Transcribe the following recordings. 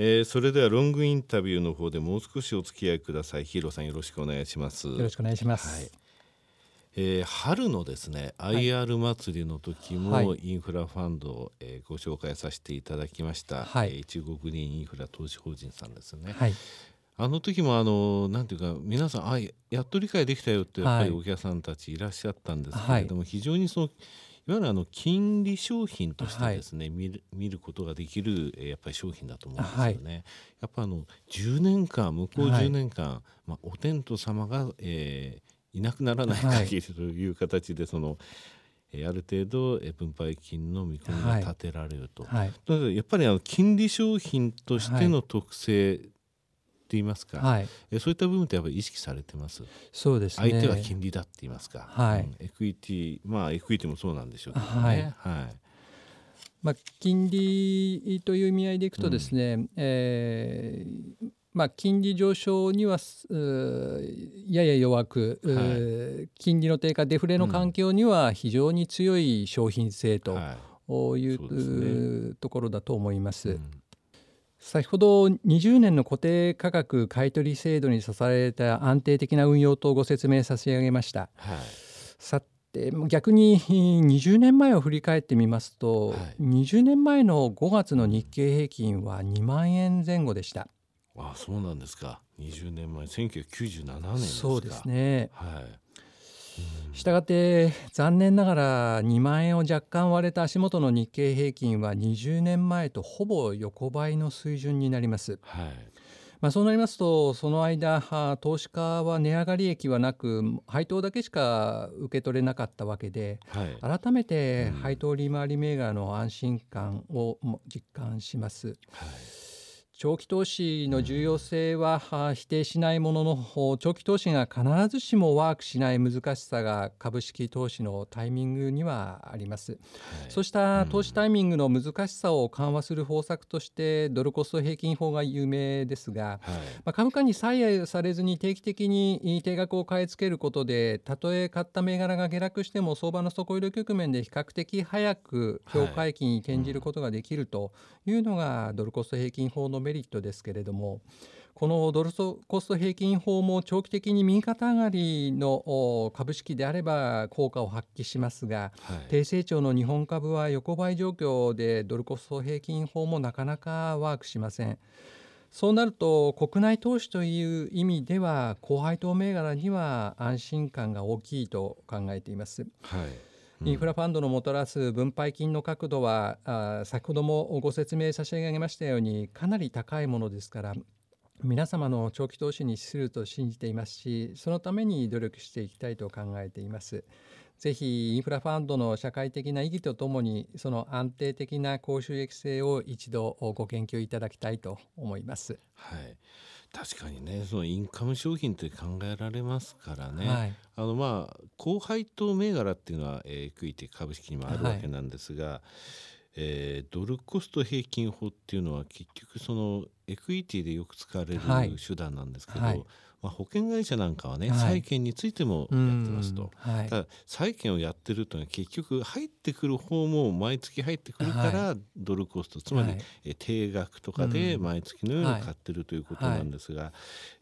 えー、それではロングインタビューの方でもう少しお付き合いください。ヒーローさんよろしくお願いします。よろしくお願いします、はい。えー、春のですね、はい、IR 祭りの時もインフラファンドを、えー、ご紹介させていただきました、はい、えー、中国人インフラ投資法人さんですね、はい、あの時もあのなんていうか皆さんあやっと理解できたよってやっぱりお客さんたちいらっしゃったんですけれども、非常にそのいわゆるあの金利商品としてですね、はい、見る見ることができるやっぱり商品だと思うんですよね。はい、やっぱあの10年間向こう10年間、はい、まあ、お天道様が、えー、いなくならない限りという形でその、えー、ある程度、えー、分配金の見込みが立てられると。はい、やっぱりあの金利商品としての特性って言いますか、はい、えそういった部分ってやっぱり意識されてます？そうです、ね、相手は金利だって言いますか、はい、うん、エクイティまあエクイティもそうなんでしょうけどね。はい、はい。まあ、金利という意味合いでいくとですね、うん、えーまあ、金利上昇にはやや弱く、はい、金利の低下デフレの環境には非常に強い商品性とい。う、ね、ところだと思います。うん先ほど20年の固定価格買取制度に支えられた安定的な運用とご説明差し上げました。はい、さて逆に20年前を振り返ってみますと、はい、20年前の5月の日経平均は2万円前後でした。あそうなんですか20年前1997年そうですね。はいしたがって残念ながら2万円を若干割れた足元の日経平均は20年前とほぼ横ばいの水準になります。はいまあ、そうなりますとその間投資家は値上がり益はなく配当だけしか受け取れなかったわけで、はい、改めて配当利回り銘柄の安心感を実感します。はい長期投資の重要性は否定しないものの長期投資が必ずしもワークしない難しさが株式投資のタイミングにはあります、はい、そうした投資タイミングの難しさを緩和する方策としてドルコスト平均法が有名ですが、はい、まあ、株価に左右されずに定期的に定額を買い付けることでたとえ買った銘柄が下落しても相場の底入れ局面で比較的早く評価益に転じることができるというのがドルコスト平均法のメリットですけれどもこのドルコスト平均法も長期的に右肩上がりの株式であれば効果を発揮しますが、はい、低成長の日本株は横ばい状況でドルコスト平均法もなかなかワークしません。そうなると国内投資という意味では高配当銘柄には安心感が大きいと考えています。はいインフラファンドのもたらす分配金の角度はあ先ほどもご説明差し上げましたようにかなり高いものですから皆様の長期投資に資すると信じていますしそのために努力していきたいと考えています。ぜひインフラファンドの社会的な意義とともにその安定的な高収益性を一度ご研究いただきたいと思います。はい。確かにねそのインカム商品って考えられますからね、はい、あのまあ高配当銘柄っていうのは、えー、クイテ株式にもあるわけなんですが、はい、えー、ドルコスト平均法っていうのは結局そのエクイティでよく使われる手段なんですけど、はいまあ、保険会社なんかはね、債券についてもやってますと、はい、ただ債券をやってるというのは結局入ってくる方も毎月入ってくるからドルコスト、つまり、え定額とかで毎月のように買ってるということなんですが、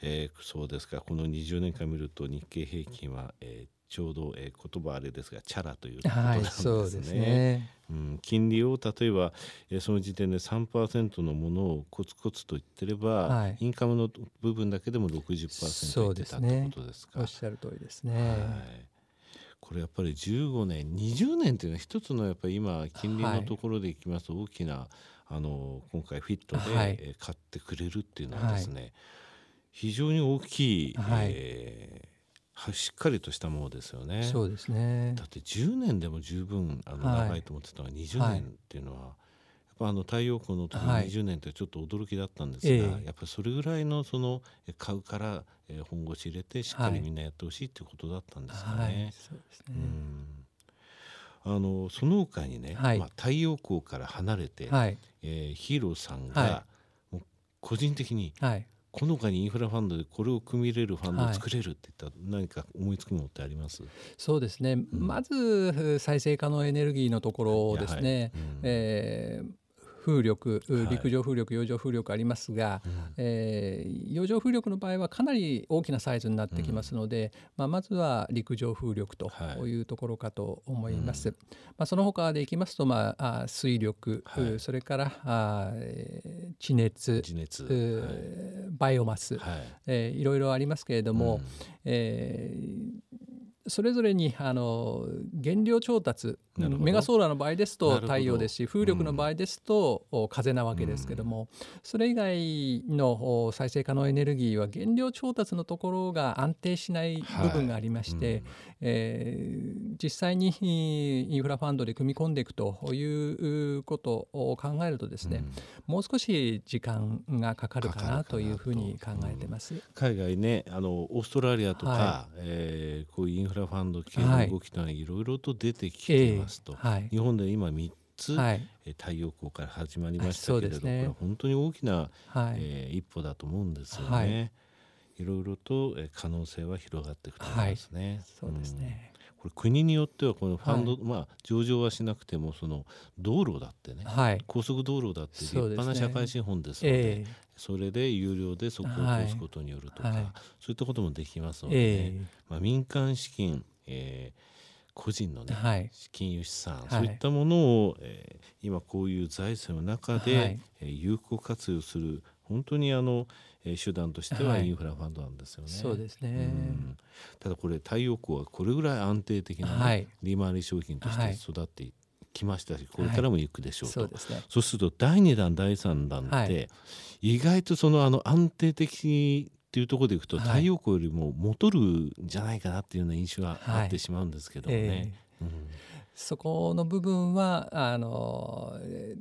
えー、そうですか。この20年間見ると日経平均は、えー、ちょうど、えー、言葉あれですがチャラということなんですね。はい、すね。うん、金利を例えば、えー、その時点で3%のものをコツコツと言ってれば、はい、インカムの部分だけでも60%いってたってことですか。おっしゃる通りですね。はい。これやっぱり15年20年っていうのは一つのやっぱり今金利のところでいきますと大きな、はい、あの今回フィットで、はい、買ってくれるっていうのはですね、はい、非常に大きい、はい、えーしっかりとしたものですよね。そうですね。だって10年でも十分あの長いと思ってたのが20年っていうのは、やっぱあの太陽光の時に20年ってちょっと驚きだったんですが、はい、やっぱりそれぐらいのその買うから本腰入れてしっかりみんなやってほしいっていうことだったんですかね。はい、そうですね。あのその他にね、はい、まあ、太陽光から離れて、はい、えー、ヒーローさんが、もう個人的に、はい、この他にインフラファンドでこれを組み入れるファンドを作れるっていったら何か思いつくものってあります、そうですね、うん、まず再生可能エネルギーのところですね、はい。うん、えー風力陸上風力、洋上風力ありますが、うん、えー、洋上風力の場合はかなり大きなサイズになってきますので、うん、まあ、まずは陸上風力とい。うところかと思います。はい、まあ、その他でいきますと、まあ、あ水力、はい、それからあ地熱地熱、はい、バイオマス、はい。えー、いろいろありますけれども、うん、えーそれぞれにあの原料調達メガソーラーの場合ですと太陽ですし風力の場合ですと風なわけですけども、それ以外の再生可能エネルギーは原料調達のところが安定しない部分がありまして、え実際にインフラファンドで組み込んでいくということを考えるとですね、もう少し時間がかかるかなというふうに考えてます。海外ねあのオーストラリアとか、はい、えー、こういうラファンド系の動きというのはいろいろと出てきていますと、はい、日本で今3つ、はい、太陽光から始まりましたけれど、ね、これ本当に大きな、はい、えー、一歩だと思うんですよね。はい。いろいろと可能性は広がっていくと思いますね。はい、そうですね、うん、これ国によってはこのファンド、はい、まあ上場はしなくてもその道路だってね、はい、高速道路だって立派な社会資本ですので、ねえ。ー、それで有料でそこを通すことによるとか、そういったこともできますので、ね、えー、まあ、民間資金、えー個人のね、はい、金融資産、はい、そういったものを、えー、今こういう財政の中で、はい、えー、有効活用する本当にあの、えー、手段としてはインフラファンドなんですよね。そうですね、うん、ただこれ太陽光はこれぐらい安定的な、ね、利回り商品として育ってきましたし、これからもいくでしょうと、そうね、そうすると第2弾第3弾って、意外とそのあの安定的っていうところでいくと、太陽光よりも劣るんじゃないかなっていうような印象があってしまうんですけどもね。えーうんそこの部分はあの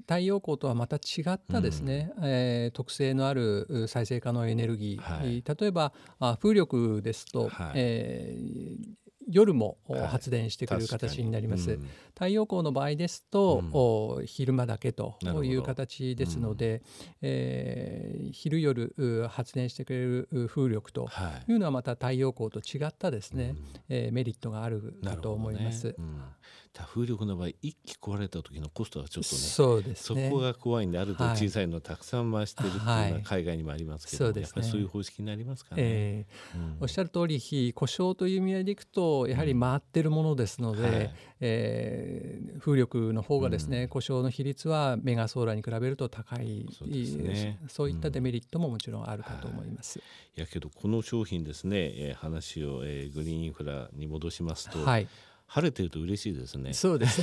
太陽光とはまた違ったですね、うん、えー、特性のある再生可能エネルギー、はい、例えばあ風力ですと、はい、えー夜も発電してくれる形になります、はいうん、太陽光の場合ですと、うん、昼間だけという形ですので、うん、えー、昼夜発電してくれる風力とい。うのはまた太陽光と違ったですね、はい、えー、メリットがあるかと思います。風力の場合一気壊れた時のコストはちょっとねそうです、ね、そこが怖いんである程度小さいのをたくさん回してるっていうのは海外にもありますけど、はい、やっぱりそういう方式になりますかね。えーうん、おっしゃる通り故障という意味合いでいくとやはり回ってるものですので、うんはい、えー、風力の方がですね、うん、故障の比率はメガソーラーに比べると高いそうね、そういったデメリットももちろんあるかと思います。い。やけどこの商品ですね、えー、話を、えー、グリーンインフラに戻しますと、はい、晴れてると嬉しいですね。そうです。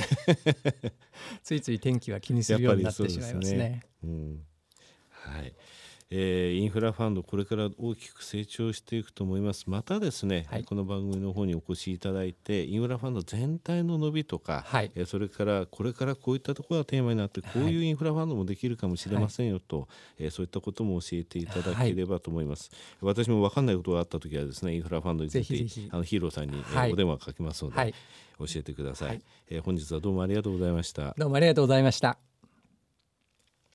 ついつい天気は気にするようになってしまいますね。すねうん、はい。えー、インフラファンドこれから大きく成長していくと思います。またですね、はい、この番組の方にお越しいただいてインフラファンド全体の伸びとか、はい、えー、それからこれからこういったところがテーマになってこういうインフラファンドもできるかもしれませんよと、はい、えー、そういったことも教えていただければと思います、私も分かんないことがあった時はですねインフラファンドについてあのヒーローさんに、えー、お電話かけますので、教えてください、はい、えー、本日はどうもありがとうございました。どうもありがとうございました